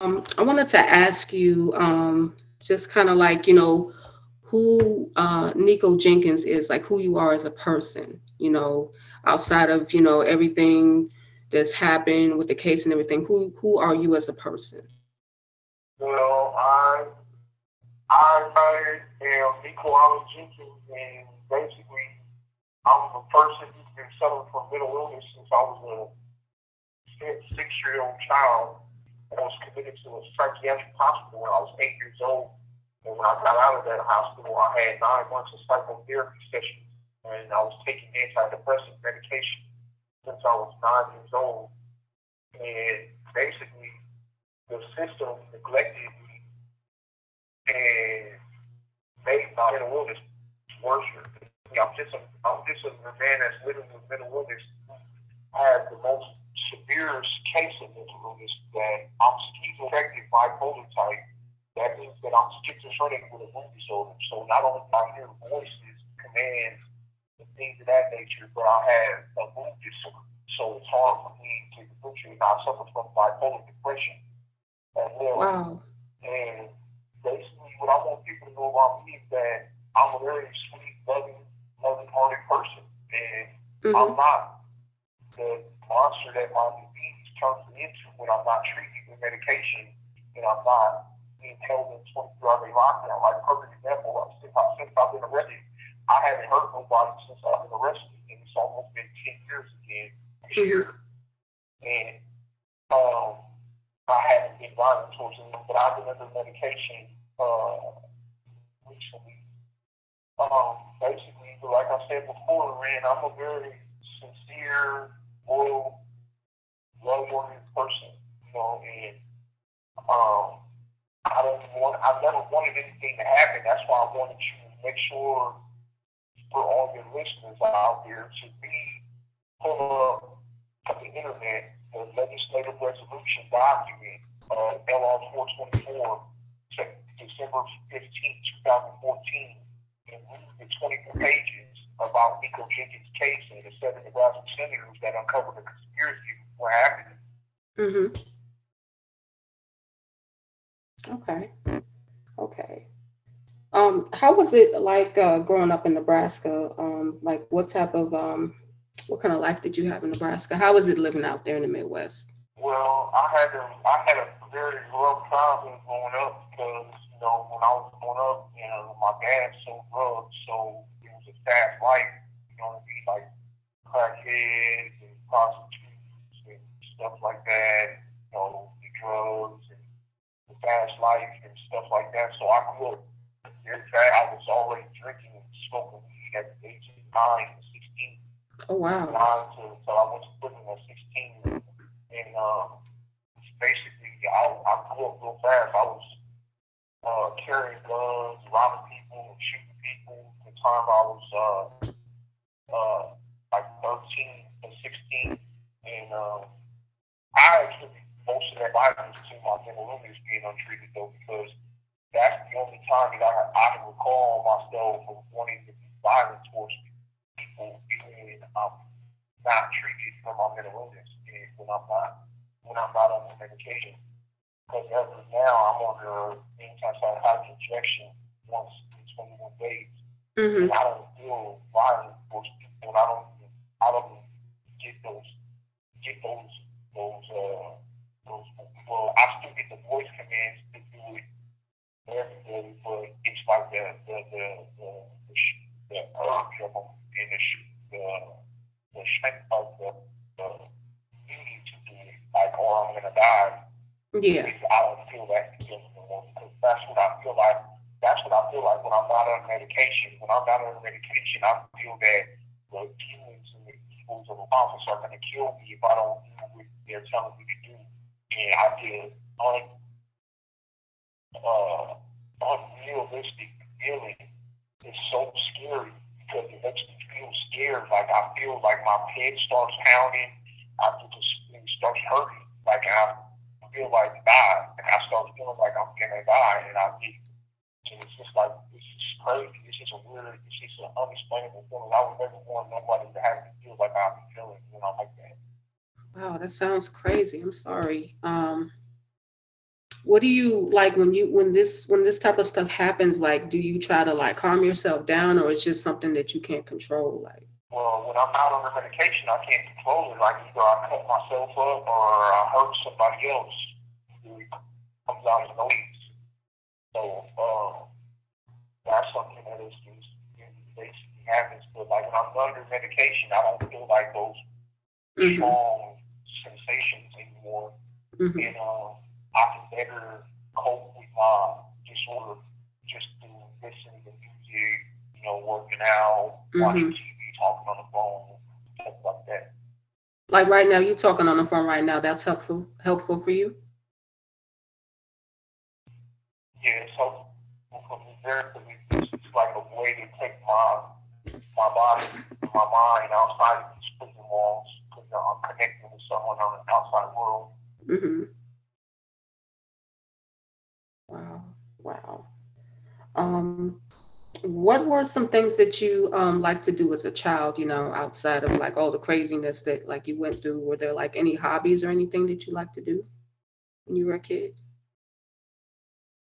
Um, I wanted to ask you, um, just kind of like, you know, who uh, Nikko Jenkins is, like who you are as a person, you know, outside of, you know, everything that's happened with the case and everything. Who who are you as a person? Well, I I, I am Nikko Allen Jenkins, and basically, I'm a person who's been suffering from mental illness since I was a six-year-old child. I was committed to a psychiatric hospital when I was eight years old. And when I got out of that hospital, I had nine months of psychotherapy sessions, and I was taking antidepressant medication since I was nine years old. And basically, the system neglected me and made my mental illness worse. I'm just a, I'm just a man that's living with mental illness. I have the most severest case of mental illness that I'm schizoaffective bipolar type. That means that I'm schizophrenic with a mood disorder. So not only do I hear voices, commands, and things of that nature, but I have a mood disorder. So it's hard for me to differentiate. I suffer from bipolar depression as well. Wow. And basically, what I want people to know about me is that I'm a very sweet, loving, loving-hearted person, and mm-hmm. I'm not the monster that my disease turns me into when I'm not treated with medication and I'm not being held in 24 hour lockdown. Like, perfect example, since, I, since I've been arrested, I haven't hurt nobody since I've been arrested, and it's almost been 10 years again year. And um, I haven't been violent towards anyone, but I've been under medication uh, recently. Um, basically, like I said before, Rand, I'm a very sincere, loyal, love-oriented person, you know, and um, I don't want, I've never wanted anything to happen. That's why I wanted you to make sure for all your listeners out there to be pull up on the internet the legislative resolution document, uh, LR 424, December 15, 2014, and read the 24 pages about Nikko Jenkins' case and the seven Nebraska senators that uncovered the conspiracy were happening. Mm-hmm. Okay. Okay. Um, how was it like uh, growing up in Nebraska? Um, like, what type of um, what kind of life did you have in Nebraska? How was it living out there in the Midwest? Well, I had a I had a very rough childhood growing up because you know when I was growing up, you know my dad sold drugs, so was fast life. You know what I mean, like crackheads and prostitutes and stuff like that. You know, the drugs and the fast life and stuff like that. So I grew up very fast. I was already drinking and smoking weed at the age of nine and sixteen. Oh wow! Nine to so I went to prison at sixteen, and um, basically I I grew up real fast. I was uh, carrying guns, robbing people, and shooting people. At the time I was uh, uh, like 13 and 16, and um, I attribute most of that violence to my mental illness being untreated, though, because that's the only time that I, I can recall myself wanting to be violent towards people, even I'm not treated for my mental illness, and when I'm not when I'm not on medication. Because as of now, I'm the antipsychotic injection once in 21 days. Mm-hmm. And I don't feel violent towards people. And I don't, I don't get those, get those, those, uh, those. Well, I still get the voice commands to do it every day, but it's like the, the, the, the, the, the urge of them and the, the, the strength of the, the need to do it, like, or I'm gonna die. Yeah. I don't feel that anymore because that's what I feel like. That's what I feel like when I'm not on medication. When I'm not on medication, I feel that the demons and the evils of the office are going to kill me if I don't do what they're telling me to do. And I feel un, uh, unrealistic feeling. It's so scary because it makes me feel scared. Like I feel like my head starts pounding. I feel just it starts hurting. Like I feel like die, and I start feeling like I'm gonna die, and I get, and it's just like it's just crazy. It's just a weird, it's just an unexplainable feeling. I would never want nobody to have to feel like I'm feeling when I'm like that. Wow, that sounds crazy. I'm sorry. Um, what do you like when you when this when this type of stuff happens like do you try to like calm yourself down or it's just something that you can't control like well when i'm out on the medication i can't control it like either i cut myself up or i hurt somebody else who comes out of noise so uh, that's something that is basically happens but like when i'm under medication i don't feel like those mm-hmm. strong sensations anymore mm-hmm. and uh, I can better cope with my disorder just through listening to music, you know, working out, mm-hmm. watching TV, talking on the phone, stuff like that. Like right now, you talking on the phone right now. That's helpful. Helpful for you. Yeah, it's helpful for me. It's like a way to take my my body, my mind outside of these prison walls because I'm connecting with someone on the outside world. Mm-hmm. Wow. Wow. Um, what were some things that you um, like to do as a child, you know, outside of like all the craziness that like you went through? Were there like any hobbies or anything that you like to do when you were a kid?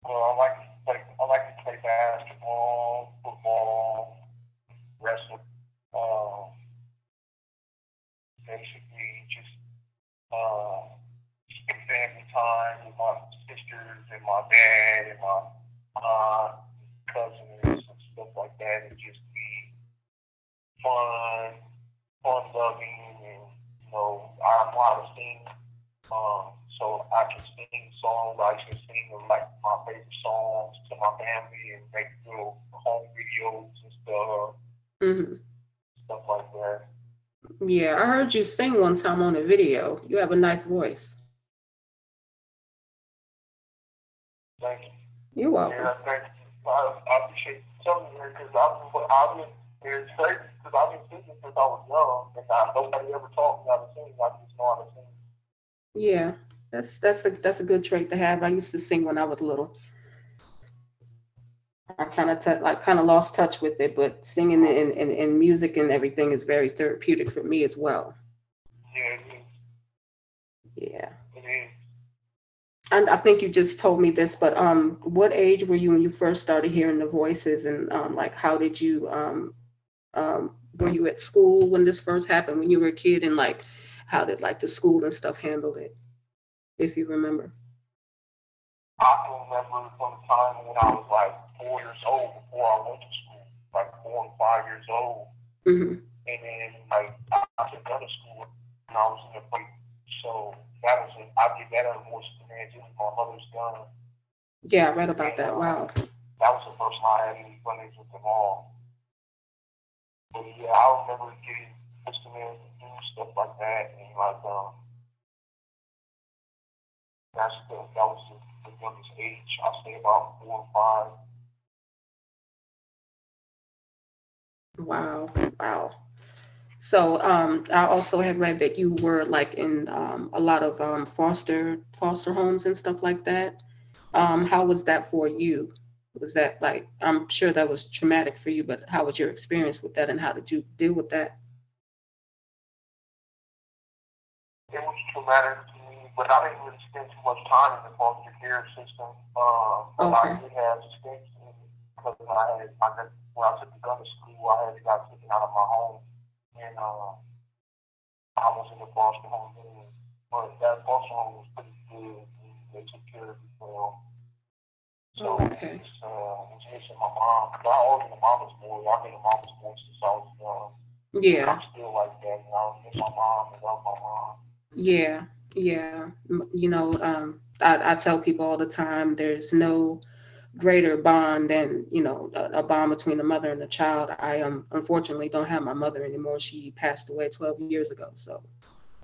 Well, I like to play, I like to play basketball, football, wrestling. Uh, basically, just uh, spend family time with my sisters and my dad and my aunt, cousins and stuff like that, and just be fun, fun loving, and you know, I know how to sing. Um, so I can sing songs. I can sing like my favorite songs to my family and make little home videos and stuff. Mm-hmm. Stuff like that. Yeah, I heard you sing one time on a video. You have a nice voice. Thank you. You're welcome. Yeah, thank you. I, I appreciate you telling me because I've been, I've been, it's crazy because I've been singing since I was young and I, nobody ever taught me how to sing. I just know how to sing. Yeah, that's that's a that's a good trait to have. I used to sing when I was little. I kind of t- like kind of lost touch with it, but singing and, and, and music and everything is very therapeutic for me as well. Yeah. Yeah. And I think you just told me this, but um, what age were you when you first started hearing the voices, and um, like how did you um, um, were you at school when this first happened when you were a kid, and like how did like the school and stuff handle it, if you remember? I can remember from the time when I was like four years old before I went to school, like four and five years old, mm-hmm. and then like I took out of school and I was in the break, so that was it. I did that on Voice Man too. My mother's gun. Yeah, I read about and, that. Wow. That was the first time I had any run-ins with them all. But yeah, I remember getting instruments and doing stuff like that, and like um, that's the that was the, the youngest age. I say about four or five. Wow! Wow! So um, I also had read that you were like in um, a lot of um, foster foster homes and stuff like that. Um, how was that for you? Was that like I'm sure that was traumatic for you, but how was your experience with that, and how did you deal with that? It was traumatic but I didn't really spend too much time in the foster care system. Uh, okay. I did have stints because I had I got, when I took the gun to school, I had got taken out of my home and uh, I was in the foster home then. But that foster home was pretty good. They took care of me well. So okay. it's, uh, missing my mom. Cause I always been a mama's boy. I've been a mama's boy since I was young. Yeah. I'm still like that. And I miss my mom and love my mom. Yeah. Yeah. You know, um, I, I tell people all the time there's no greater bond than you know a, a, bond between a mother and a child. I um unfortunately don't have my mother anymore. She passed away 12 years ago. So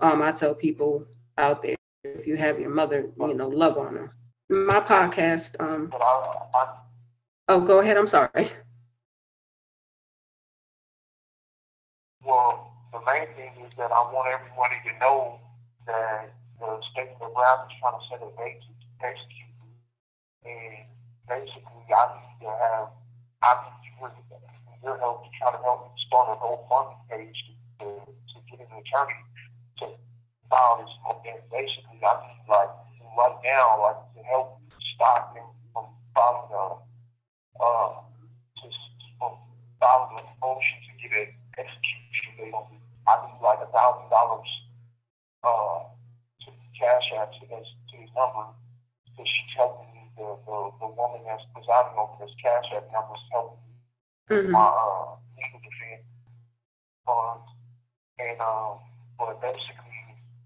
um I tell people out there if you have your mother, you know, love on her. My podcast. Um. Oh, go ahead. I'm sorry. Well, the main thing is that I want everybody to know that the state of Nebraska is trying to set a date to execute and basically I need to have I need your, your help to try to help me start a GoFundMe page to, to get an attorney to file this. And basically, I need like right now, like to help that she's helping me, the, the, the woman that's presiding over this cash app number is helping mm-hmm. my uh, legal defense funds. And um, but basically,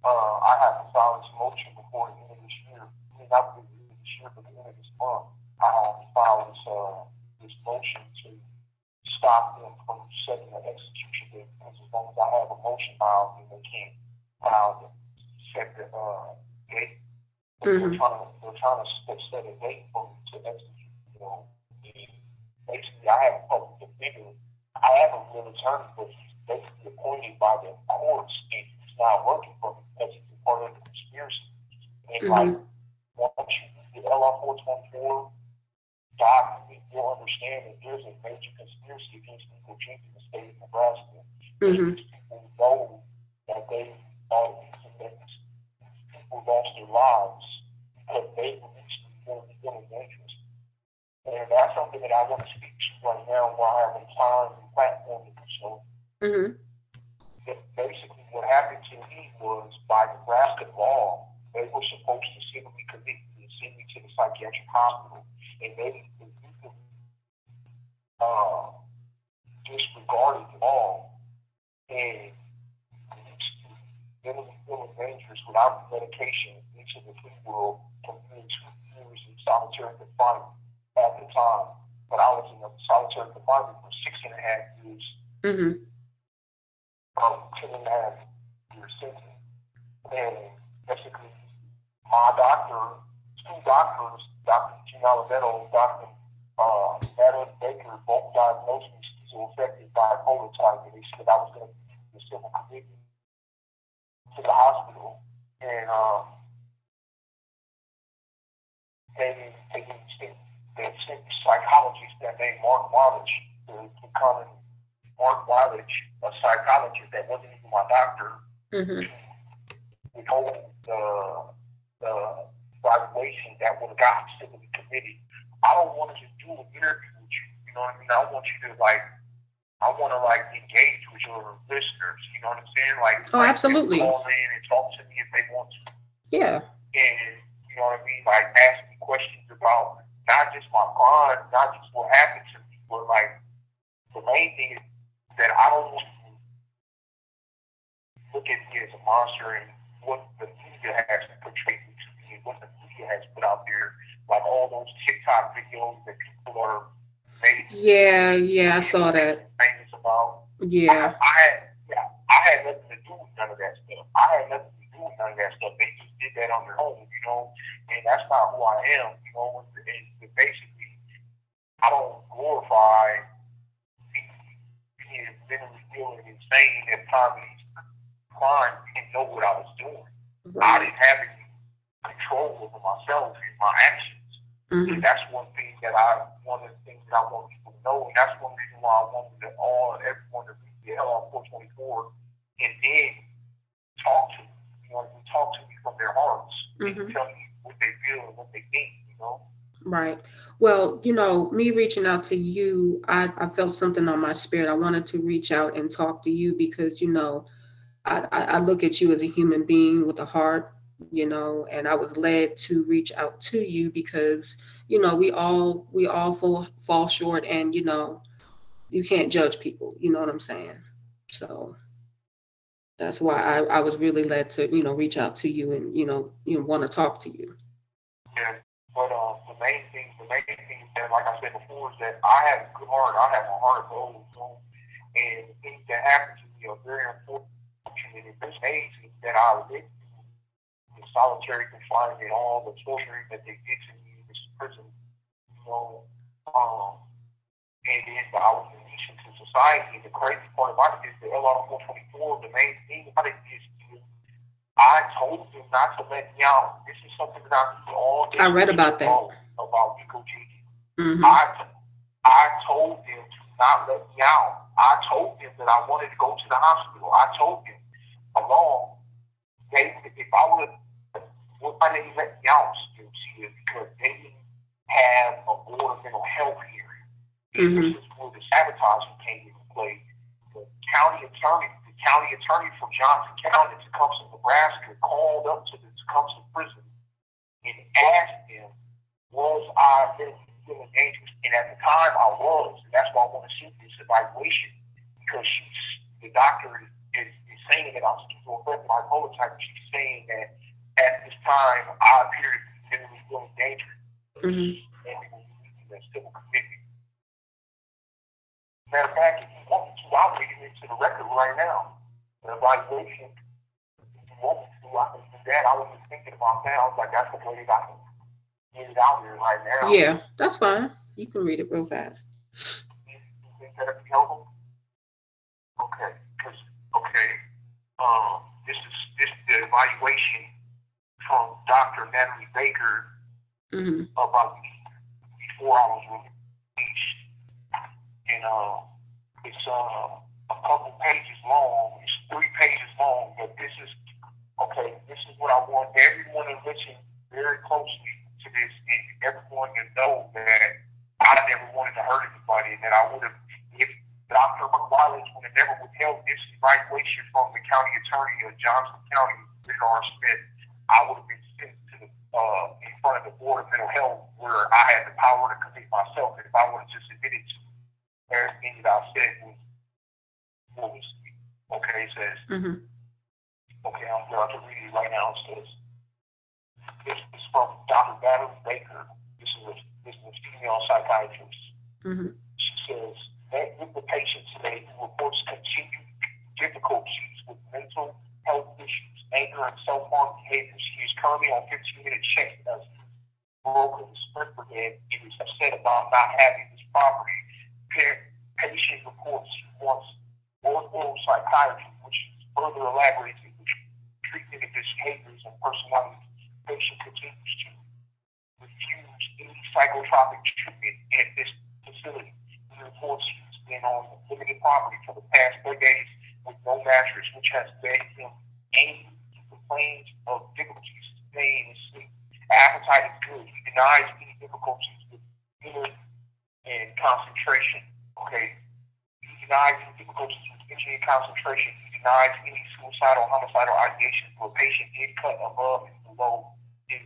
uh, I have to file this motion before the end of this year. I mean, not the end of this year, but the end of this month. I have to file this uh, this motion to stop them from setting an execution date. Because as long as I have a motion filed, then they can't file the set the uh, date. Mm-hmm. They're trying to they're trying to set a date for me to execute. You know, basically, I have a public defender. I have a real attorney, but he's basically appointed by the courts and he's not working for me because he's a part of the conspiracy. And mm-hmm. like, once you read the LR 424 document, you'll understand that there's a major conspiracy against Nikko Jenkins in the state of Nebraska. Mm-hmm. People know that they are that people lost their lives because they were really, really dangerous. And that's something that I want to speak to right now while I have a time and platform to so. Mm-hmm. Basically, what happened to me was by Nebraska law, they were supposed to commit me and send me to the psychiatric hospital, and they uh, disregarded the law and feeling, feeling dangerous without medication into the free world for two years in solitary confinement at the time, but I was in a solitary confinement for six and a half years. Mm-hmm. Um, ten and a half years sentence. And basically, my doctor, two doctors, Dr. Gene Oliveto, Dr. Uh, Madeline Baker, both diagnosed me schizoaffective bipolar type, and they said I was going to be the civil commitment to the hospital. And um, they, they, they the psychologist that named Mark Wallach to, to come and Mark Wallach, a psychologist that wasn't even my doctor, mm-hmm. to withhold the, the evaluation that would have gotten civilly committed. I don't want to just do an interview with you. You know what I mean? I want you to like, I want to like engage with your listeners. You know what I'm saying? Like, oh, like absolutely. Call in and talk to me if they want to. Yeah. And you know what I mean? Like, ask me questions about not just my crime, not just what happened to me, but like the main thing is that I don't want to look at me as a monster and what the media has portrayed me to be and what the media has put out there, like all those TikTok videos that people are made. Yeah, yeah, I saw that. Famous about. Yeah. I, I had, yeah, I had nothing to do with none of that stuff. I had nothing to do with none of that stuff. They just did that on their own, you know, and that's not who I am, you know. And basically, I don't glorify being mentally ill and insane at times crime didn't know what I was doing. Right. I didn't have any control over myself and my actions. Mm-hmm. And that's one thing that I, one of the things that I want people to know, and that's one reason why I wanted to all everyone to read the LR 424 and then talk to me, you know, talk to me from their hearts mm-hmm. and tell me what they feel and what they think, you know. Right. Well, you know, me reaching out to you, I, I felt something on my spirit. I wanted to reach out and talk to you because, you know, I, I look at you as a human being with a heart, you know, and I was led to reach out to you because, you know, we all we all fall fall short and, you know, you can't judge people, you know what I'm saying? So that's why I, I was really led to, you know, reach out to you and, you know, you know, want to talk to you. Yeah. But uh, the main thing, the main thing that, like I said before, is that I have a good heart. I have a heart of gold. And the things that happen to me are very. And in this age that I was in, solitary confinement, all the torturing that they did to me in this prison, you know, um, and then I was released into society. And the crazy part about it is the LR 424, the main thing about it is I told him not to let me out. This is something that I do all day. I read about that. About Nikko mm-hmm. I, I told him to not let me out. I told him that I wanted to go to the hospital. I told him along, they, if I would have, why didn't let me out still see? Because they didn't have a board of mental health hearing. Mm-hmm. This is where the sabotaging came into play. The county attorney county attorney from Johnson County, Tecumseh, Nebraska, called up to the Tecumseh prison and asked him, was I feeling dangerous? And at the time, I was. And that's why I want to see this evaluation because she's, the doctor is, is, is saying that I'm schizophrenic bipolar type. She's saying that at this time, I appear to be feeling dangerous. Mm-hmm. And a civil commitment. Matter of fact, if you want me to, I'll read it into the record right now. The evaluation, if you want me to, I can do that. I was just thinking about that. I was like, that's the way that I can get it out here right now. Yeah, that's fine. You can read it real fast. You, you think that'd be helpful? Okay, because, okay, um, this is this is the evaluation from Dr. Natalie Baker mm-hmm. about before I was. And uh, it's uh, a couple pages long. It's three pages long, but this is okay. This is what I want everyone to listen very closely to this, and everyone to know that I never wanted to hurt anybody, and that I would have, if Dr. McWiley would have never withheld this evaluation from the county attorney of Johnson County, Richard. Smith, I would have been sent to the uh, in front of the board of mental health, where I had the power to commit myself. And if I would have just admitted to everything that I said was, was okay, it says, mm-hmm. okay, I'm going to read it right now. It says, this is from Dr. Natalie Baker. This is a, this is a female psychiatrist. Mm-hmm. She says, met with the patient today who reports continued difficulties with mental health issues, anger, and self-harm behaviors. He is currently on 15-minute check as broken the sprint brigade. He was upset about not having his property. Patient reports wants ortho psychiatry, which further elaborates the treatment of behaviors and personalities patient continues to refuse any psychotropic treatment at this facility. He reports he's been on limited property for the past three days with no mattress, which has led him angry. He complains of difficulties staying in sleep. Appetite is good. He denies any difficulties with memory and concentration. Okay. He denies with memory and concentration. He denies any suicidal, or homicidal ideation for a patient cut above and below his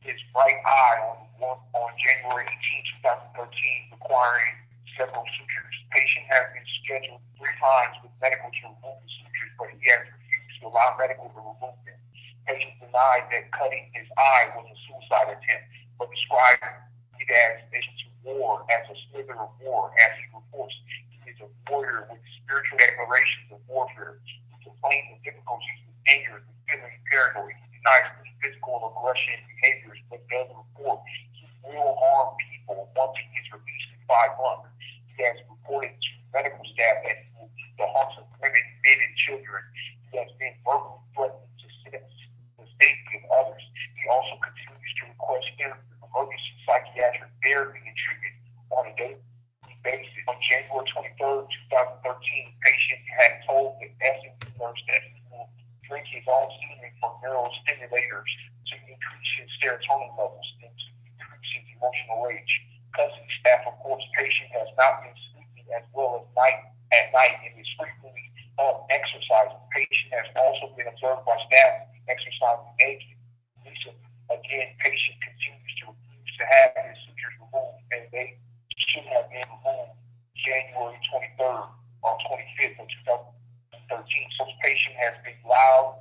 his right eye on on January 18, 2013, requiring several sutures. Patient has been scheduled three times with medical to remove the sutures, but he has refused to allow medical to remove them. Patient denied that cutting his eye was a suicide attempt, but described it as Agent War as a slither of war, as he reports. He is a warrior with spiritual declarations of warfare. He complains of difficulties with anger and feeling paranoid. He denies physical aggression behaviors, but does report will harm people once he is released in five months. He has reported to medical staff that he will beat the hearts of women, men, and children. He has been verbally threatening to sentence the safety of others. He also continues to request emergency psychiatric therapy and treatment on a daily basis. On January 23rd, 2013, the patient had told the SMU nurse that he will drink his own semen from neurostimulators to increase his serotonin levels and to decrease his emotional rage. Custody staff reports patient has not been sleeping as well as night at night and is frequently up exercising. Patient has also been observed by staff exercising naked. Recently, again, patient continues to refuse to have his sutures removed, and they should have been removed January 23rd or 25th of 2000. 13. Such patient has been loud,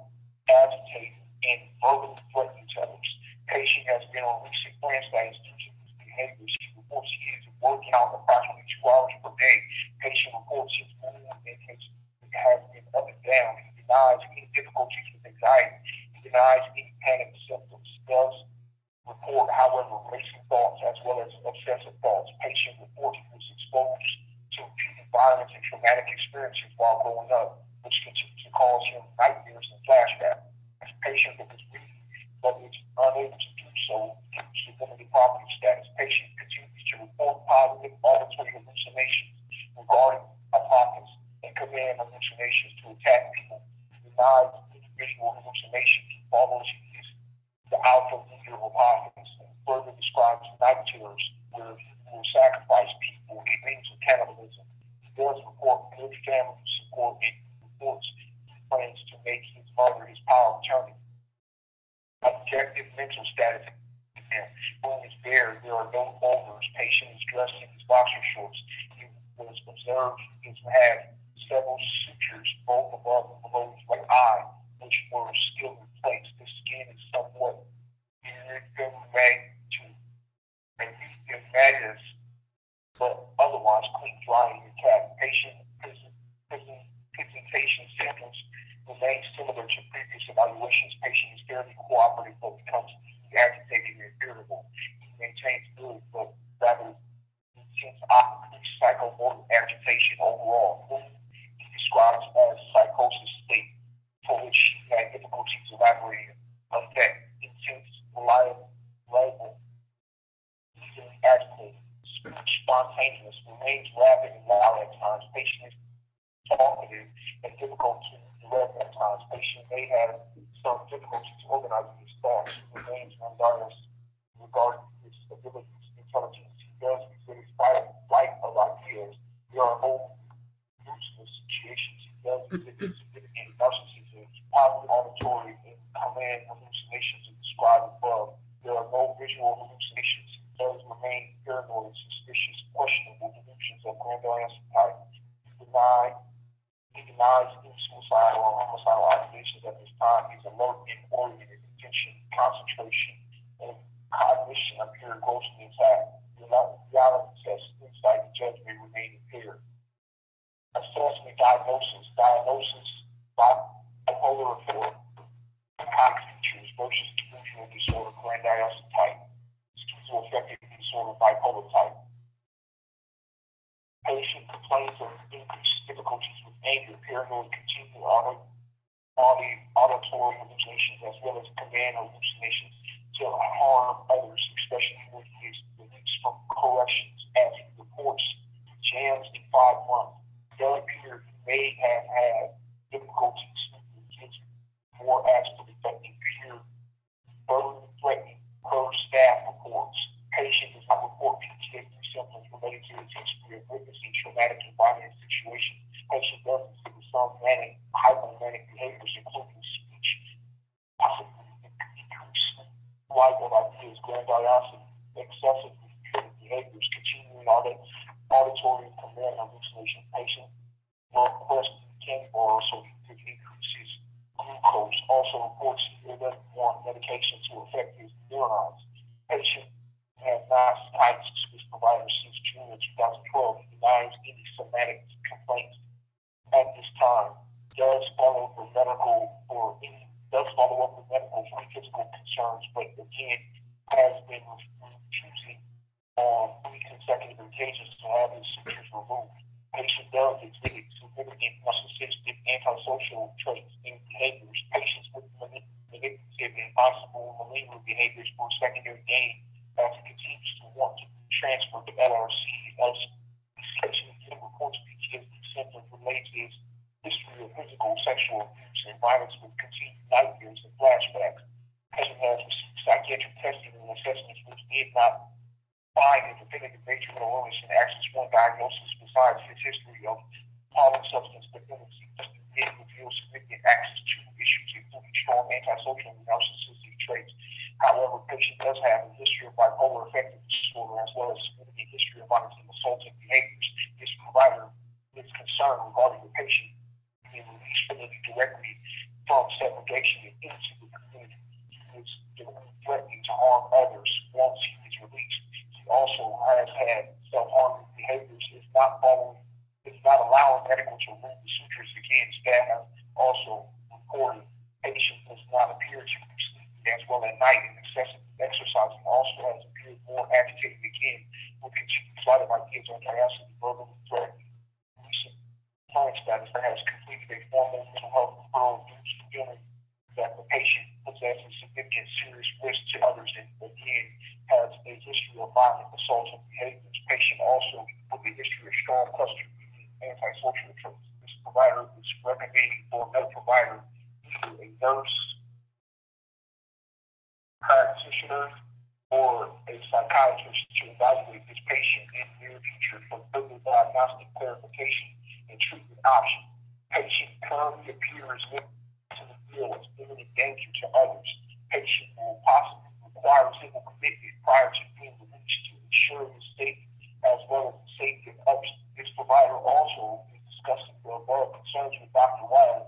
agitated, and verbally threatening to others. Patient has been on recent plan studies due to his behaviors. He reports he is working out approximately two hours per day. Patient reports his mood and his has been up and down. He denies any difficulties with anxiety. He denies any panic symptoms. Does report, however, racing thoughts as well as obsessive thoughts. Patient reports he was exposed to repeated violence and traumatic experiences while growing up which continues to cause him nightmares and flashbacks. As a patient with his reading, but is unable to do so due to limited property status. Patient continues to report positive auditory hallucinations regarding Apophis and command hallucinations to attack people. He denies He follows the alpha leader of Apophis and further describes night terrors where he will sacrifice people in means of cannibalism. He does report good family support and reports plans to make his mother his power of attorney. Objective mental status him. When he's there, there are no overs. Patient is dressed in his boxer shorts. He was observed to have several sutures both above and below his right eye, which were still in place. The skin is somewhat irregular, but otherwise clean, dry, and intact. Patient presentation symptoms remain similar to previous evaluations. Patient is fairly cooperative but becomes agitated and irritable. He maintains good but rather intense psychomotor agitation overall. He describes as psychosis state for which he had difficulties elaborating affect intense, reliable, reliable, easily agitated, spontaneous, remains rapid and loud at times. Patient is talkative and difficult to direct at times. Patient may have some difficulties organizing his thoughts. He remains undiagnosed regarding his abilities, intelligence. He does exhibit flight of ideas. There are no useless situations. He does exhibit significant narcissism, positive auditory, and command hallucinations as described above. There are no visual hallucinations. He does remain paranoid, suspicious, questionable delusions of grandiose type. Denies he denies any suicidal or homicidal ideations at this time. He's alert and oriented, attention, concentration, and cognition appear grossly intact. Reality tests, insight, and judgment remain impaired. Assessment diagnosis. Diagnosis bipolar report. Common features versus delusional disorder, grandiose type. Schizoaffective disorder, bipolar type patient complains of increased difficulties with anger, paranoid, continual auto, audio, auditory hallucinations, as well as command hallucinations to harm others, especially when he is released from corrections, as he reports jams in five months. Appear he may have had difficulties kids more accident affecting pure burden threatening per staff reports. Patient does not report symptoms related to his history of witnessing traumatic and violent situations. Patient does exhibit some manic, hypomanic behaviors, including speech, possibly decreased flight of ideas, grandiosity, excessive behaviors, continuing audit, auditory command hallucination. Patient will request can also increases glucose. Also reports he doesn't want medication to affect his neurons. Patient has not cited his provider since June of 2012. He denies any somatic complaints at this time. Does follow the medical or any does follow up with medical for physical concerns, but again has been refusing on um, three consecutive occasions to have his sutures removed. Patient does exhibit significant narcissistic antisocial traits and behaviors. Patients with manipulative and possible malignant behaviors for secondary gain as he continues to want to transfer to LRC as section reports PTSD symptoms related to his history of physical, sexual abuse, and violence with continued nightmares and flashbacks. Patient has received psychiatric testing and assessments which did not find a definitive nature of illness and access one diagnosis besides his history of polysubstance dependency. Testing did reveal significant access to issues including strong antisocial and narcissistic traits. However, patient does have a history of bipolar affective disorder as well as significant history of violent and assaulting behaviors. This provider is concerned regarding the patient being released directly from segregation into the community. He is threatening to harm others once he is released. He also has had self-harming behaviors, is not following, is not allowing medical to remove the sutures again. Staff also reported patient does not appear to be as well at night and excessive exercising also has appeared more agitated again with continued flight of ideas on diastole, verbally threatening. Recent client status that has completed a formal mental health referral due to feeling that the patient possesses significant serious risk to others and again has a history of violent assault and behaviors. Patient also with a history of strong cluster antisocial traits. This provider is recommending for no provider either a nurse practitioner or a psychiatrist to evaluate this patient in the near future for further diagnostic clarification and treatment options. Patient currently appears to the field as imminent danger to others. Patient will possibly require civil commitment prior to being released to ensure the safety as well as the safety of others. This provider also is discussing the above concerns with Dr. Wiley.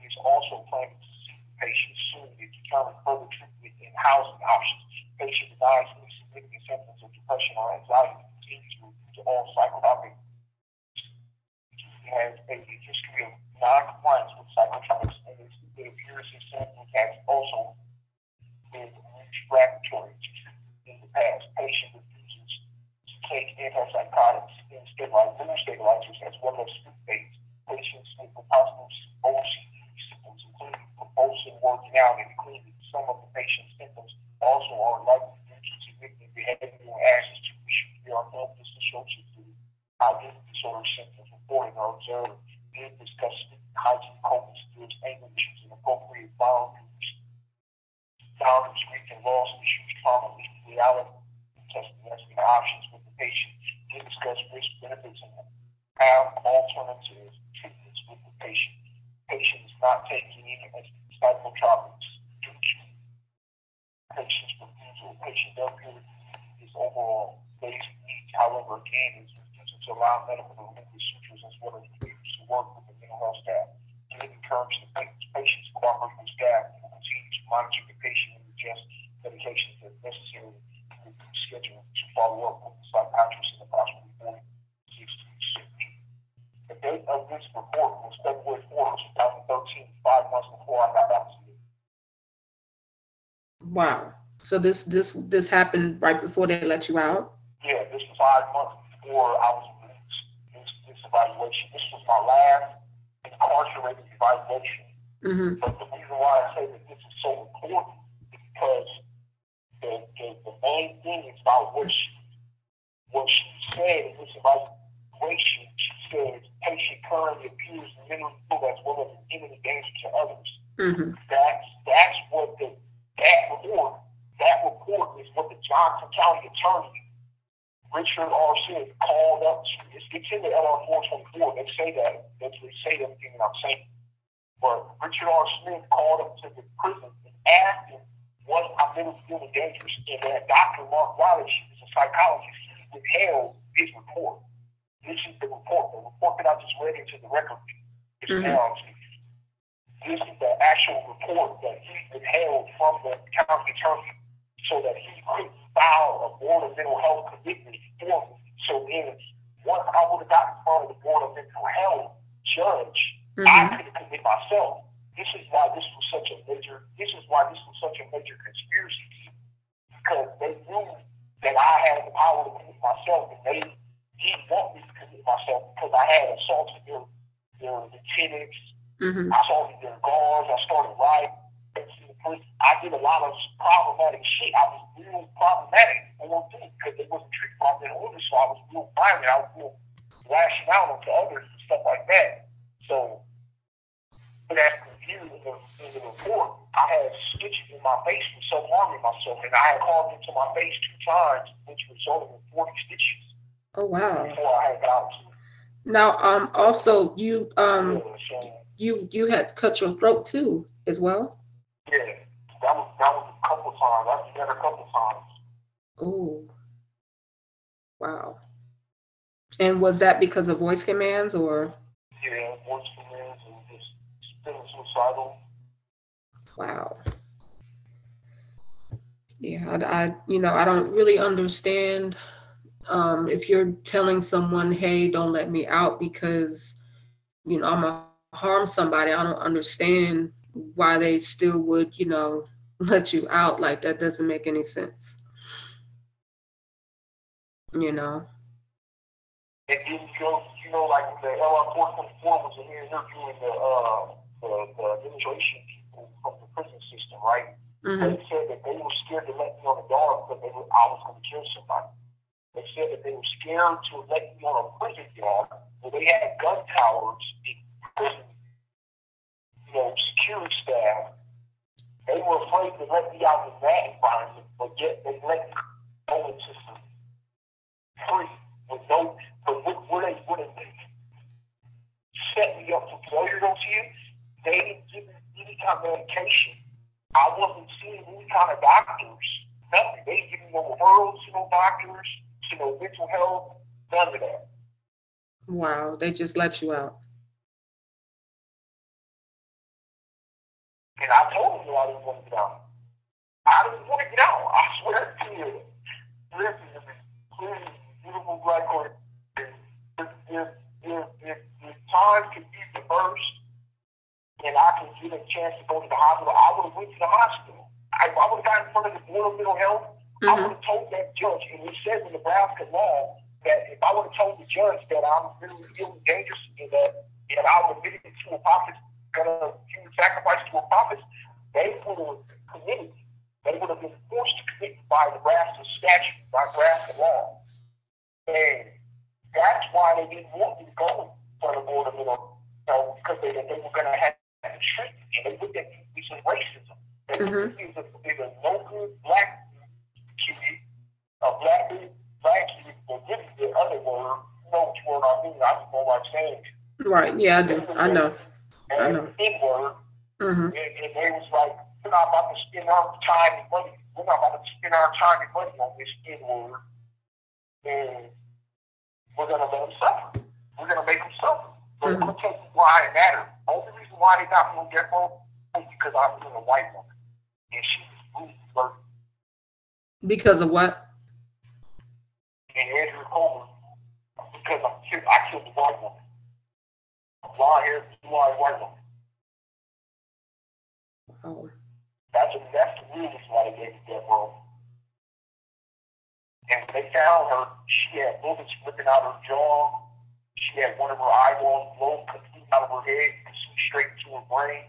He is also planning to see the patient soon to determine further treatment housing options. Patient denies any significant symptoms of depression or anxiety continues to all psychotropic. He has a history of non-compliance with psychotropics and it appears his symptoms has also been refractory to in the past. Patient refuses to take antipsychotics and stabilizers, stabilizers as well as sleep aids. Patients with possible OCD symptoms, including compulsive working out and cleaning. Some of the patient's symptoms also are likely due to significant behavioral access to issues. There are no associated with identity disorder symptoms reported or observed. We have discussed hygiene, coping skills, anger issues, and appropriate boundaries. Boundaries, grief, and loss issues, trauma, reality, testing, asking options with the patient. We discuss risk, benefits, and have alternative treatments with the patient. Patient is not taking any to patient's refusal. Patient does his overall basic needs. However, again, is refusing to allow medical to remove the sutures as well as refuse to work with the mental health staff. We encourage the patients to cooperate with staff and continue to monitor the patient and adjust medications as necessary to schedule to follow up with the psychiatrist in approximately 40 the date of this report was February 4th, 2013, five months before I got out to. Wow. So this this this happened right before they let you out? Yeah, this was five months before I was released. This, this evaluation. This was my last incarcerated evaluation. Mm-hmm. But the reason why I say that this is so important is because the, the, the main thing is about what she, what she said in this evaluation. She says patient currently appears mentally ill as well as imminent danger to others. Mm-hmm. That's that's what the that report that report is what the Johnson County attorney Richard R. Smith called up to. It's, it's in the LR 424. They say that. They say everything that I'm saying. But Richard R. Smith called up to the prison and asked him was I mentally feeling dangerous. And then Dr. Mark Wallace, who's a psychologist, he withheld his report. This is the report. The report that I just read into the record is Mhm. now this is the actual report that he withheld from the county attorney so that he could file a board of mental health commitment for me. So then once I would have gotten in front of the board of mental health judge, I Mm-hmm. could commit myself. This is why this was such a major this is why this was such a major conspiracy because they knew that I had the power to commit myself and they didn't want me to commit myself because I had assaulted their their lieutenants, Mm-hmm. I assaulted their guards, I started rioting. I did a lot of problematic shit. I was real problematic on things because they wasn't treating my mental illness, so I was real violent. I was real lashing out onto others and stuff like that. So, but as reviewed in the, in the report, I had stitches in my face from self harming myself, and I had carved into my face two times, which resulted in 40 stitches Oh wow. before I had got to. Now, um, also you um yeah, so, you you had cut your throat too as well. yeah, that was that was a couple times. I did that a couple times. Oh, wow. And was that because of voice commands or? Yeah, voice commands and just feeling suicidal. Wow. Yeah, I, I- you know, I don't really understand um, if you're telling someone, hey, don't let me out because, you know, I'm gonna harm somebody. I don't understand why they still would, you know, let you out. Like that doesn't make any sense. You know? And then you go, you know, like the LR four twenty four was in here interviewing the uh the, the administration people from the prison system, right? hmm They said that they were scared to let me on the yard because they were, I was going to kill somebody. They said that they were scared to let me on a prison yard where they had gun towers in you know, security staff. They were afraid to let me out in that environment, but yet they let me go into some free with no, but what, what they would have set me up for failure those years, they didn't give me any kind of medication. I wasn't seeing any kind of doctors. Nothing. They didn't give me no referrals to no doctors, to no mental health, none of that. Wow, they just let you out. And I told them I didn't want to get out. I didn't want to get out. I swear to you. Listen to me. Please, beautiful black woman. If, if, if, if, if time could be reversed and I could get a chance to go to the hospital, I would have went to the hospital. I, I would have gotten in front of the Board of Mental Health. Mm-hmm. I would have told that judge, and it says in Nebraska law that if I would have told the judge that I'm really feeling dangerous and that and I was admitted to a prophet, gonna human sacrifice um um to a prophet, they would have committed. They would have been forced to commit by Nebraska statute, by Nebraska law. And that's why they didn't want me to go for the Board of Mental Health, because they, they were going to have to treat me. And they looked at me as racism. They mm-hmm. me as a, good black kid, a black black kid, but really the other word, you know which word I mean, I just know what I'm saying. Right, yeah, I do. I know. I know. N-word. Mm-hmm. And, and they was like, we're not about to spend our time and money. We're not about to spend our time and money on this N-word. And we're going to let them suffer. We're going to make them suffer. So mm-hmm. I'm going to tell you why it matters. Only reason why they got me on death row is because I was in a white woman. And she was really Because of what? And Andrew Coleman, because I'm, I killed a white woman. Blonde hair, blue eyed white woman. Oh. That's, that's the reason why they gave me death row. And when they found her, she had bullets ripping out her jaw. She had one of her eyeballs blown completely out of her head, see straight into her brain.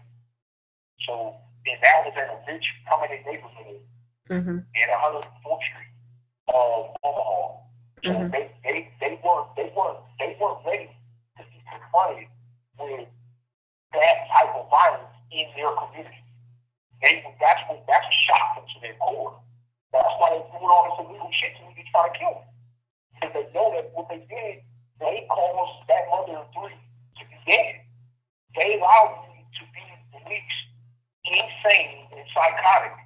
So, and that was in a rich, prominent neighborhood mm-hmm. in 104th Street of Omaha. So mm-hmm. they, they, they weren't they weren't they weren't ready to be confronted with that type of violence in their community. They that's what that's a shock to their core. That's why they're doing all this illegal shit to me to try to kill me. Because they know that what they did, they caused that mother of three to be dead. They allowed me to be released insane and psychotic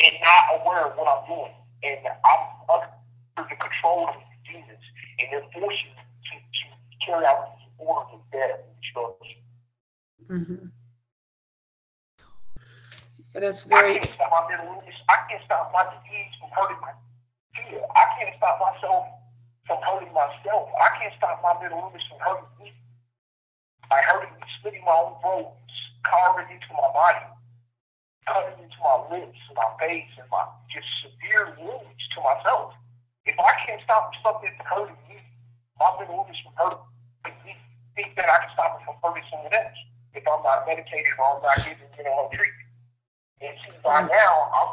and not aware of what I'm doing. And I'm under the control of these demons, and they're forcing me to, to carry out these orders of death and destruction. Mm-hmm. But that's very. I can't stop my mental illness. I can't stop my disease from hurting my fear. I can't stop myself from hurting myself. I can't stop my mental illness from hurting me. By hurting me, slitting my own throat, carving into my body, cutting into my lips, my face, and my just severe wounds to myself. If I can't stop something from hurting me, my mental illness from hurting me, think that I can stop it from hurting someone else if I'm not medicated or I'm not getting you know treatment. And see, by now, I'm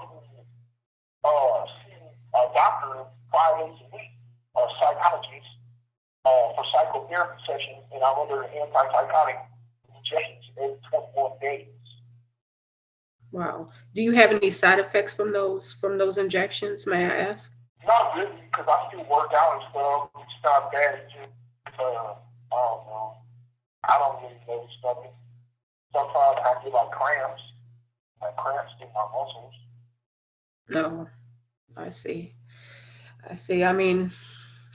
uh, seeing a doctor five days a week, a psychologist, uh, for psychotherapy sessions, and I'm under antipsychotic injections every 21 days. Wow. Do you have any side effects from those from those injections? May I ask? Not really, because I still work out and stuff. It's not bad. It's just, uh, I don't know. I don't really notice nothing. Sometimes I get like cramps my cramps in my muscles. No, I see. I see. I mean,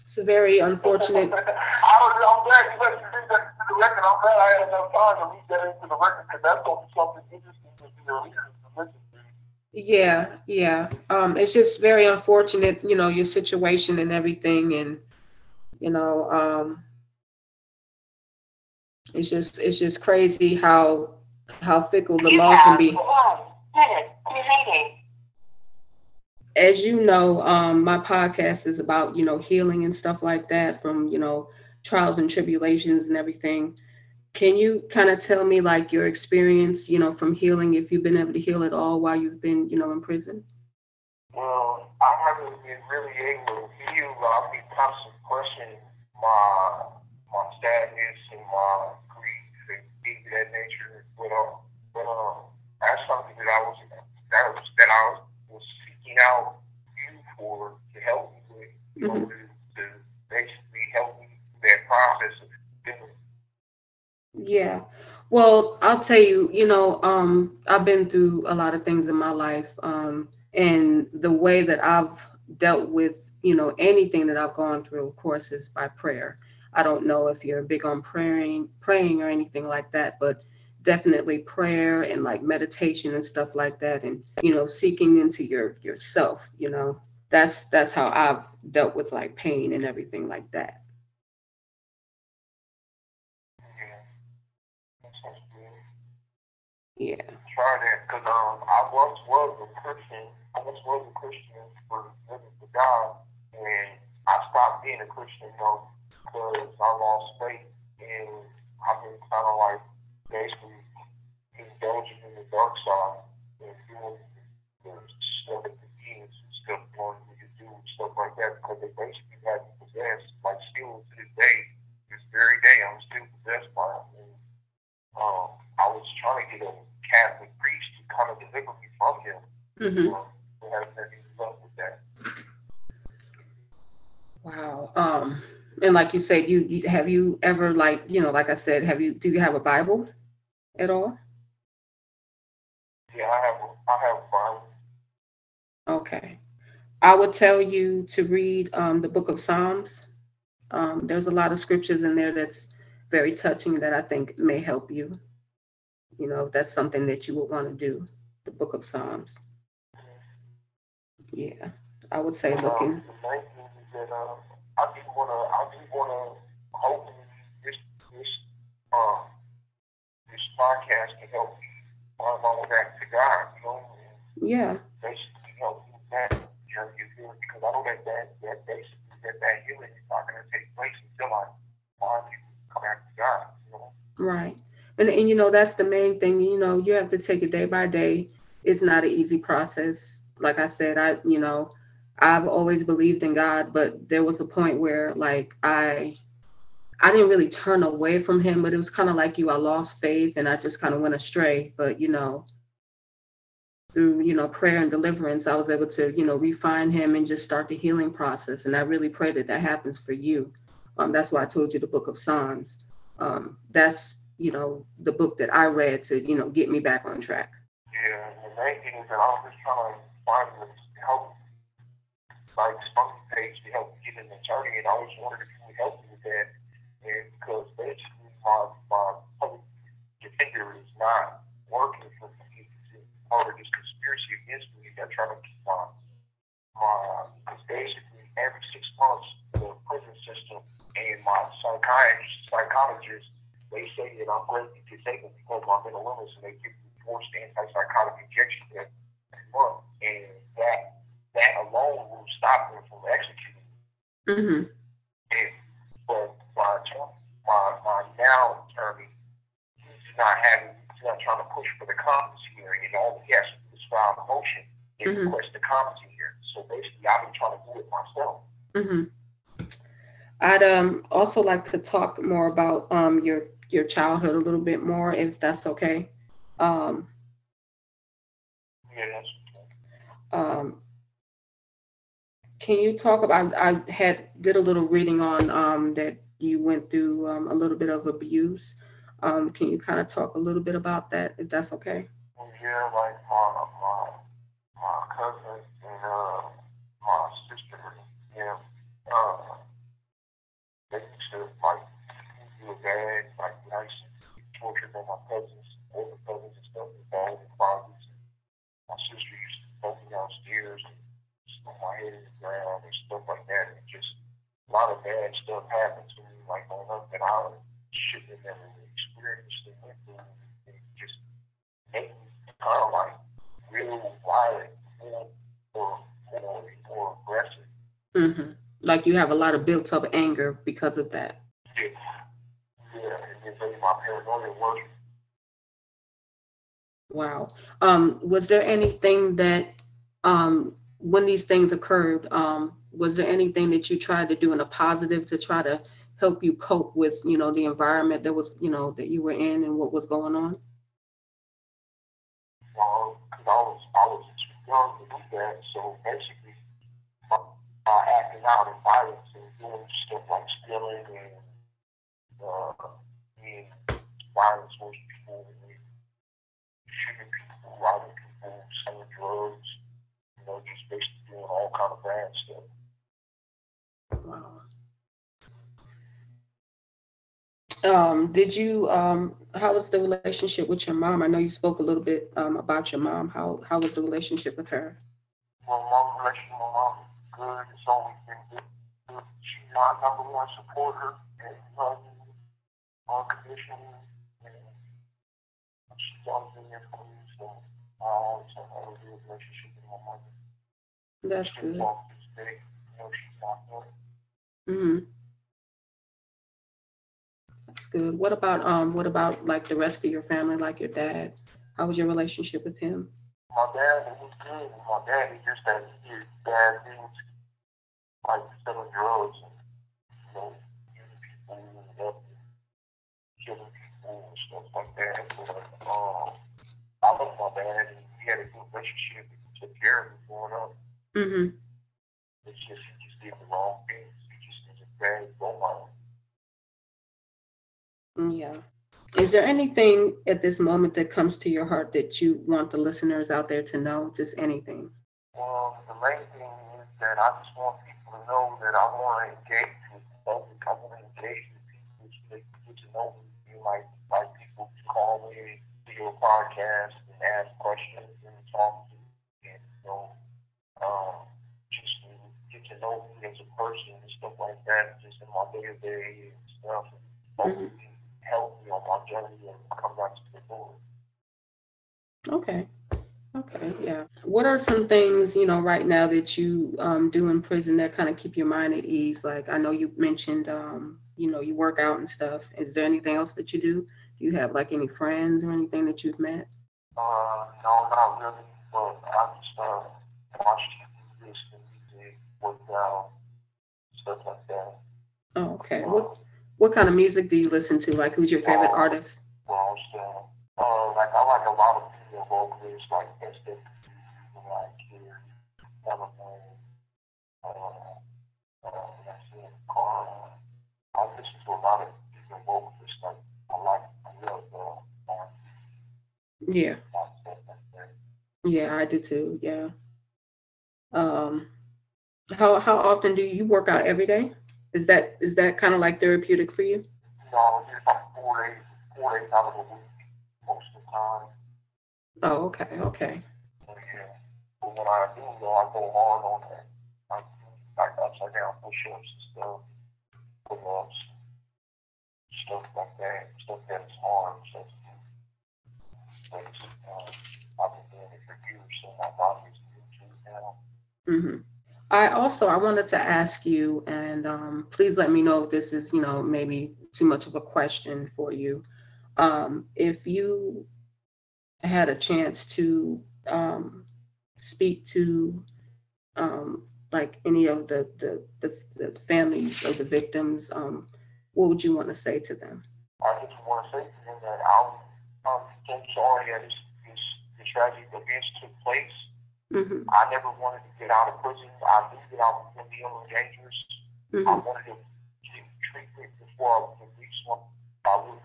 it's a very unfortunate. I don't, I'm glad you let me read that into the record. I'm glad I had enough time to read that into the record because that's going to be something interesting to your readers to listen to. Yeah, yeah. Um, it's just very unfortunate, you know, your situation and everything, and you know, um, it's just it's just crazy how how fickle the law can be. As you know, um, my podcast is about you know healing and stuff like that from you know trials and tribulations and everything. Can you kind of tell me like your experience, you know, from healing, if you've been able to heal at all while you've been, you know, in prison? Well, I haven't been really able to heal. I've been constantly questioning my my sadness and my grief and things of that nature. But um, but um, that's something that I was that was that I was, was seeking out you for to help me with, you know, mm-hmm. to, to basically help me through that process of healing. Yeah. Well, I'll tell you, you know, um, I've been through a lot of things in my life. Um, and the way that I've dealt with, you know, anything that I've gone through, of course, is by prayer. I don't know if you're big on praying, praying or anything like that, but definitely prayer and like meditation and stuff like that and you know seeking into your yourself you know that's that's how i've dealt with like pain and everything like that yeah try that because um i once was a christian i once was a christian for living for god and i stopped being a christian though because i lost faith and i've been kind of like basically indulging in the dark side and doing the stuff that the demons and stuff wanted me to do and stuff like that because they basically had me possessed. Like still to this day, this very day, I'm still possessed by them. And, um, I was trying to get a Catholic priest to kind of deliver me from him. Mm-hmm. Um. Wow. Um, and like you said, you, you have you ever like you know, like I said, have you do you have a Bible? at all? Yeah, I have. I have a Bible. Okay, I would tell you to read um, the Book of Psalms. Um, there's a lot of scriptures in there that's very touching that I think may help you. You know, if that's something that you would want to do, the Book of Psalms. Yeah, I would say um, looking. The main thing is that uh, I do wanna, I do wanna, hopefully this, this, um, podcast to help on my back to God, you know. Yeah. Basically help you that journey you doing because I know that that, that basically that, that healing is not gonna take place until I find you come back to God, you know. Right. And and you know that's the main thing, you know, you have to take it day by day. It's not an easy process. Like I said, I you know, I've always believed in God, but there was a point where like I I didn't really turn away from him, but it was kind of like you. I lost faith and I just kind of went astray. But you know, through you know prayer and deliverance, I was able to you know refine him and just start the healing process. And I really pray that that happens for you. Um, that's why I told you the Book of Psalms. Um, that's you know the book that I read to you know get me back on track. Yeah, the main thing is that I was just trying to find help, like some page to help get an attorney, and I if you would help me with that and because basically my my public defender is not working for me. He's part of this conspiracy against me. They're trying to keep my my because basically every six months the prison system and my psychiatrist psychologist they say that I'm greatly disabled because of my mental illness and they give me forced antipsychotic injection every month and that that alone will stop them from executing. Mm-hmm. And but my my my now attorney, he's not having he's not trying to push for the competency hearing and all he has to do is file a motion and mm-hmm. request the competency hearing. So basically I've been trying to do it myself. Mm-hmm. I'd um also like to talk more about um your your childhood a little bit more if that's okay. Um yeah. Um can you talk about I had did a little reading on um that you went through um, a little bit of abuse. Um, can you kind of talk a little bit about that, if that's okay? Yeah, like my my my cousin and uh, my sister, yeah, uh, they used to like do bad, like nice torture on my cousins, older cousins and stuff, with all the closets. My sister used to throw me downstairs and stomp my head in the ground and stuff like that, and just a lot of bad stuff happened to me like on up that I should have never experienced and went through and just make me kind of like real violent more or more, more aggressive. Mm-hmm. Like you have a lot of built up anger because of that. Yeah. Yeah, and it made my worse. Wow. Um, was there anything that um, when these things occurred, um, was there anything that you tried to do in a positive to try to help you cope with you know the environment that was you know that you were in and what was going on? Well, because I was I was too young to do that, so basically, uh, acting out in violence and doing stuff like stealing and violence towards people, shooting people, robbing people, selling drugs, you know, just basically doing all kind of bad stuff. Um, did you um how was the relationship with your mom? I know you spoke a little bit um about your mom. How how was the relationship with her? Well, my relationship with my mom is good. It's always been good. She's my number one supporter and loves unconditionally. For me. So I always have a relationship with my mother. That's Still good. day. You know, she's not. Mm-hmm. That's good. What about um what about like the rest of your family, like your dad? How was your relationship with him? My dad, he was good. My dad, he just had his bad things, like selling drugs and, you know, people and killing people and stuff like that. But, um, I love my dad and had a good relationship. He took care of me growing up. Mm-hmm. It's just, he just did the wrong things. He just a bad role model. Yeah. Is there anything at this moment that comes to your heart that you want the listeners out there to know? Just anything. Well, the main thing is that I just want people to know that I want to engage with public. I want to engage with people so they can get to know me. You like, like people to call me to your podcast and ask questions and talk to and, you know, um, just get to know me as a person and stuff like that, just in my day to day and stuff. And hopefully help me on my journey and come back to the Lord. Okay. Okay. Yeah. What are some things, you know, right now that you um, do in prison that kind of keep your mind at ease? Like I know you mentioned, um, you know, you work out and stuff. Is there anything else that you do? You have like any friends or anything that you've met? Uh, no, not really. But I just uh, watch TV, listen to music, work out, stuff like that. Oh, okay. What what kind of music do you listen to? Like who's your favorite artist? Well, so, uh, like I like a lot of female vocalists, like SWV, like here, Elephant, uh, uh, that's it, Carl. I listen to a lot of female vocalists. Like I like, I love uh, R&B, Yeah. stuff like that. Yeah, I do too. Yeah. Um, how how often do you work out every day? Is that is that kind of like therapeutic for you? You know, just like four days, four days out of the week, most of the time. Oh, okay, okay. Yeah. But when I do, though, I go hard on that. I do like upside down push-ups and stuff, pull-ups, stuff like that, stuff that's hard, stuff that's, um, I've been doing it for years, so my used to it now. hmm I also I wanted to ask you, and um, please let me know if this is you know maybe too much of a question for you. Um, if you had a chance to um, speak to um, like any of the, the the the families of the victims, um, what would you want to say to them? I just want to say to them that I'm so sorry that this, this, this tragic events took place. hmm I never wanted to get out of prison. I knew that I was going to be on dangerous. I hmm wanted to get treatment before I was released. One, I was,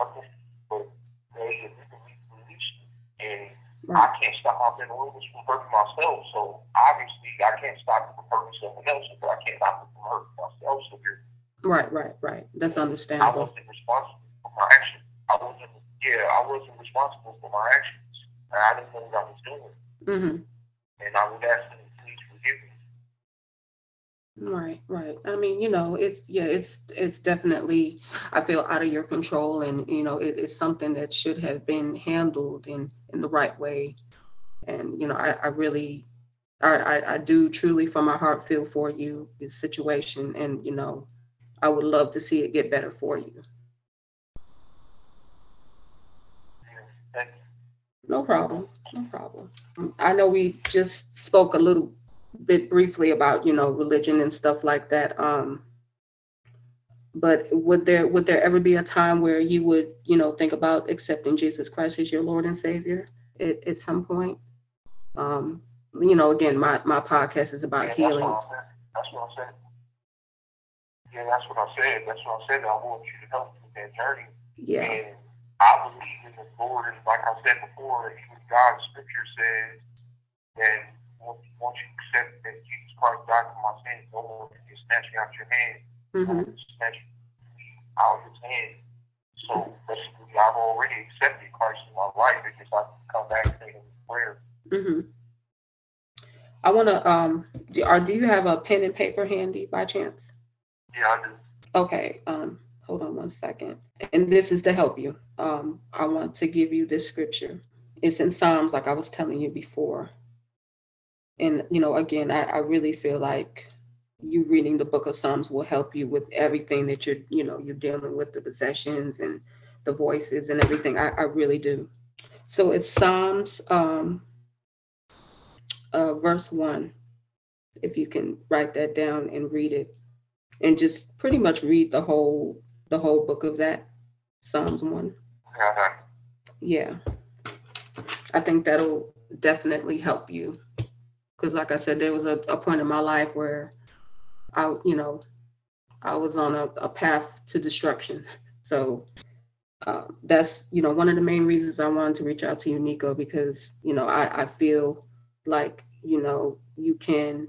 but they illegally released me, and I can't stop my mental illness from hurting myself. So obviously, I can't stop it from hurting someone else, but I can't stop it from hurting myself. So you're, right, right, right. That's I understandable. wasn't responsible for my actions. I wasn't, yeah, I wasn't responsible for my actions, and I didn't know what I was doing. hmm And I would ask them to please forgive me. Right, right. I mean, you know, it's yeah, it's it's definitely I feel out of your control and you know, it is something that should have been handled in in the right way. And you know, I, I really I, I I do truly from my heart feel for you, the situation, and you know, I would love to see it get better for you. Yeah, thank you. No problem. No problem. I know we just spoke a little bit briefly about, you know, religion and stuff like that. Um, but would there would there ever be a time where you would, you know, think about accepting Jesus Christ as your Lord and Savior at, at some point? Um, you know, again, my, my podcast is about Yeah, healing. That's what, I said. that's what I said. Yeah, that's what I said. That's what I said. I want you to help me with that journey. Yeah. And I believe in the Lord, and like I said before, even God's scripture says that once, once you accept that Jesus Christ died for my sins, no one can snatch you out your hand, Mm-hmm. snatch you out of his hand. So basically, I've already accepted Christ in my life. It's just I can come back say him in prayer. Mm-hmm. I want to. Um. Do, or do you have a pen and paper handy by chance? Yeah, I do. Okay. Um. Hold on one second. And this is to help you. Um. I want to give you this scripture. It's in Psalms, like I was telling you before. And you know, again, I, I really feel like you reading the book of Psalms will help you with everything that you're, you know, you're dealing with the possessions and the voices and everything. I, I really do. So it's Psalms um, uh, verse one. If you can write that down and read it, and just pretty much read the whole the whole book of that Psalms one. Uh-huh. Yeah, I think that'll definitely help you. Because, like I said, there was a, a point in my life where I, you know, I was on a, a path to destruction. So uh, that's, you know, one of the main reasons I wanted to reach out to you, Nikko, because, you know, I, I feel like, you know, you can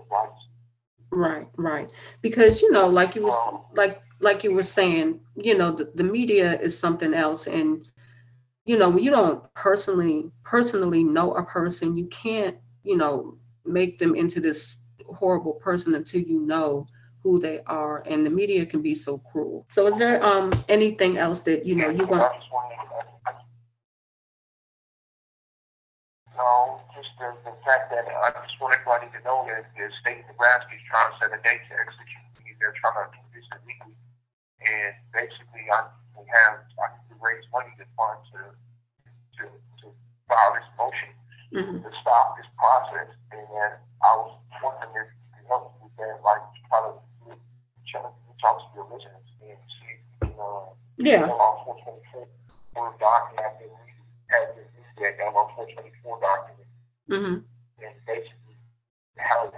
advice. Right, right. Because you know, like you was Well, like like you were saying, you know, the, the media is something else and you know, when you don't personally personally know a person, you can't, you know, make them into this horrible person until you know who they are and the media can be so cruel. So is there um anything else that you know you want no, just the, the fact that I just want everybody to know that the state of Nebraska is trying to set a date to execute me. They're trying to do this illegally. And basically, I, we have, I need to raise money to fund to, to, to file this motion Mhm. to stop this process. And then I was wondering if you could help me with that, like try to reach out, reach out to your listeners and see if you can, uh, yeah, Law 424 Word document, been reading, have been that Law 424 document, hmm and basically how it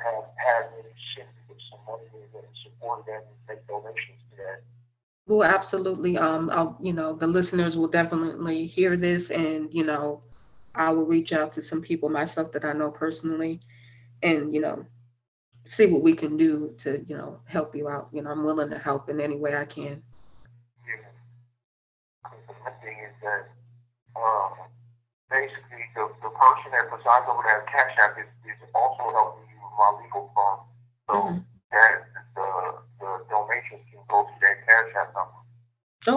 really shifted with some money and supported them and make donations to that. well absolutely. Um I'll you know the listeners will definitely hear this and you know I will reach out to some people myself that I know personally and you know see what we can do to you know help you out you know i'm willing to help in any way i can Yeah. The thing is that, basically the, the person that presides over that Cash App is, is also helping you with my legal firm. So Mhm. that the, the donations can go to that Cash App number.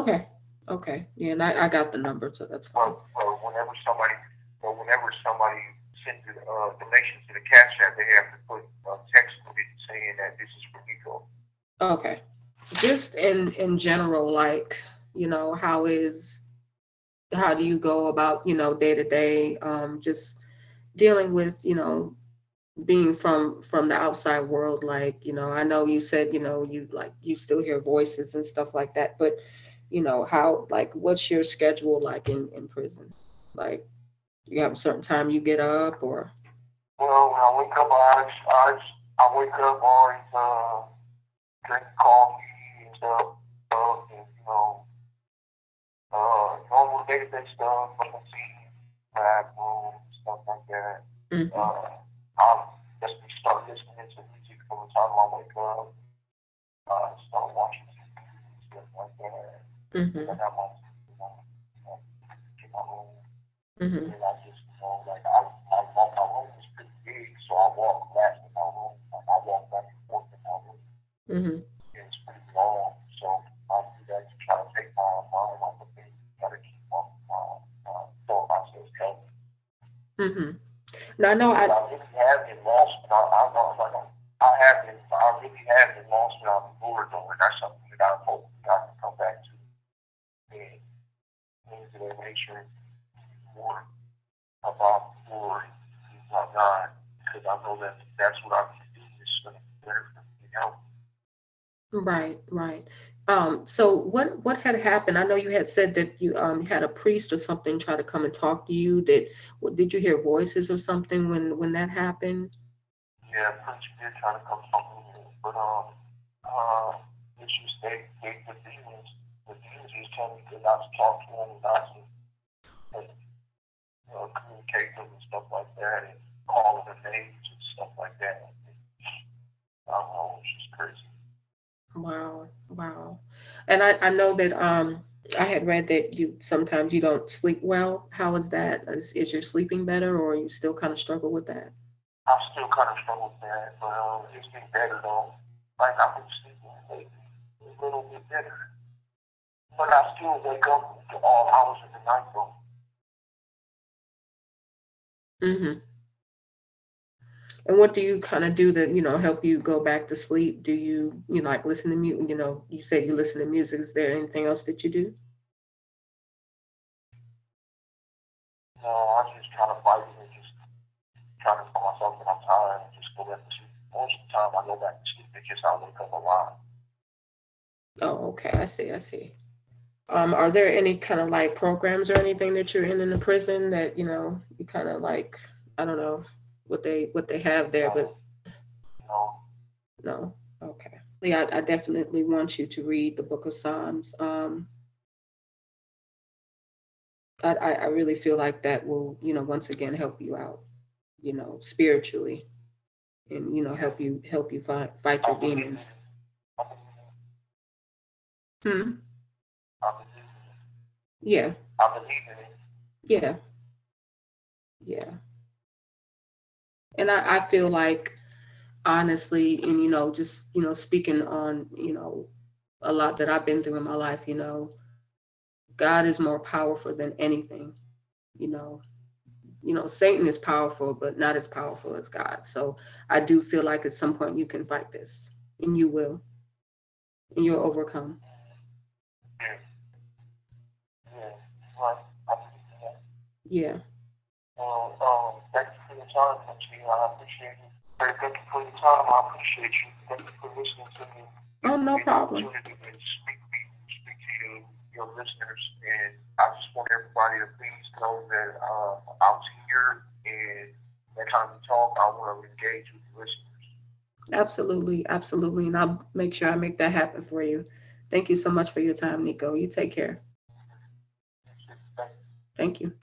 okay okay yeah and i, I got the number so that's fine Well, well, whenever somebody, well, whenever somebody sends a uh, donation to the Cash App, they have to put a text with it saying that this is for Nikko. okay just in in general like you know how is how do you go about you know day to day um just dealing with you know being from from the outside world? Like you know i know you said you know you like you still hear voices and stuff like that but you know how like what's your schedule like in in prison? Like you have a certain time you get up or? Well, when I wake up, I, I, I wake up always uh, drink coffee and stuff, and, you know, uh, normal day-to-day stuff, I see, bathroom, stuff like that. Mhm. Uh, I'll just start listening to music from the time I wake up. Uh, start watching TV stuff like that. hmm I got my, you know, know, my room. hmm And I just, you know, like I, I walk my room is pretty big, so I walk back in my room. Like I walk back and forth in my room. hmm And it's pretty long, so I do that to try to take my mind off of things. Try to keep my, my, my thought process healthy. Hmm No, know I, i I really have been lost, but I, I know, like, I have been, I really have been lost without the Lord, though, and that's something that I hope that I can come back to. And nature, more about the glory of God, because I know that that's what I'm doing is going to be better for me to help. Right, right. Um, so what what had happened? I know you had said that you um had a priest or something try to come and talk to you. Did what, did you hear voices or something when when that happened? Yeah, preacher did try to come talk to me, but um, uh, just they, they the demons, the demons just tell me to not to talk to them, not to, like, you know, communicate with them and stuff like that, and call them names and stuff like that. I don't know, it's just crazy. Wow, wow. And I I know that um I had read that you sometimes you don't sleep well. How is that? Is, is your sleeping better, or you still kind of struggle with that? I still kind of struggle with that, but um, it's getting better though. Like I've been sleeping lately a little bit better, but I still wake up to all hours of the night though. Mm-hmm. And what do you kind of do to, you know, help you go back to sleep? Do you, you know, like listen to music? You know, you said you listen to music. Is there anything else that you do? No, i'm just try to fight and just try to tell myself that I'm tired and just go back to sleep. Most of the time I go back to sleep, it's just I wake up a lot. Oh, okay. I see. I see. Um, are there any kind of like programs or anything that you're in in the prison that, you know, you kind of like, I don't know what they what they have there, but No, no, no. Okay. Yeah, I, I definitely want you to read the Book of Psalms. Um, I, I I really feel like that will, you know, once again help you out, you know, spiritually, and you know, help you help you fight fight your demons. it. I believe Hmm. in it. I believe in it. Yeah. I believe in it. Yeah. Yeah. And I, I feel like honestly, and you know, just you know, speaking on, you know, a lot that I've been through in my life, you know, God is more powerful than anything, you know. You know, Satan is powerful, but not as powerful as God. So I do feel like at some point you can fight this, and you will, and you'll overcome. Yeah, um, um, yeah, right. I believe that. Yeah. Well, thank you for your time. I appreciate it. Hey, Thank you for your time. I appreciate you. Thank you for listening to me. Oh, no problem. to speak speak to you, your listeners, and I just want everybody to please know that uh, I'm here, and next time we talk, I want to engage with the listeners. Absolutely, absolutely. And I'll make sure I make that happen for you. Thank you so much for your time, Nikko. You take care. Thank you.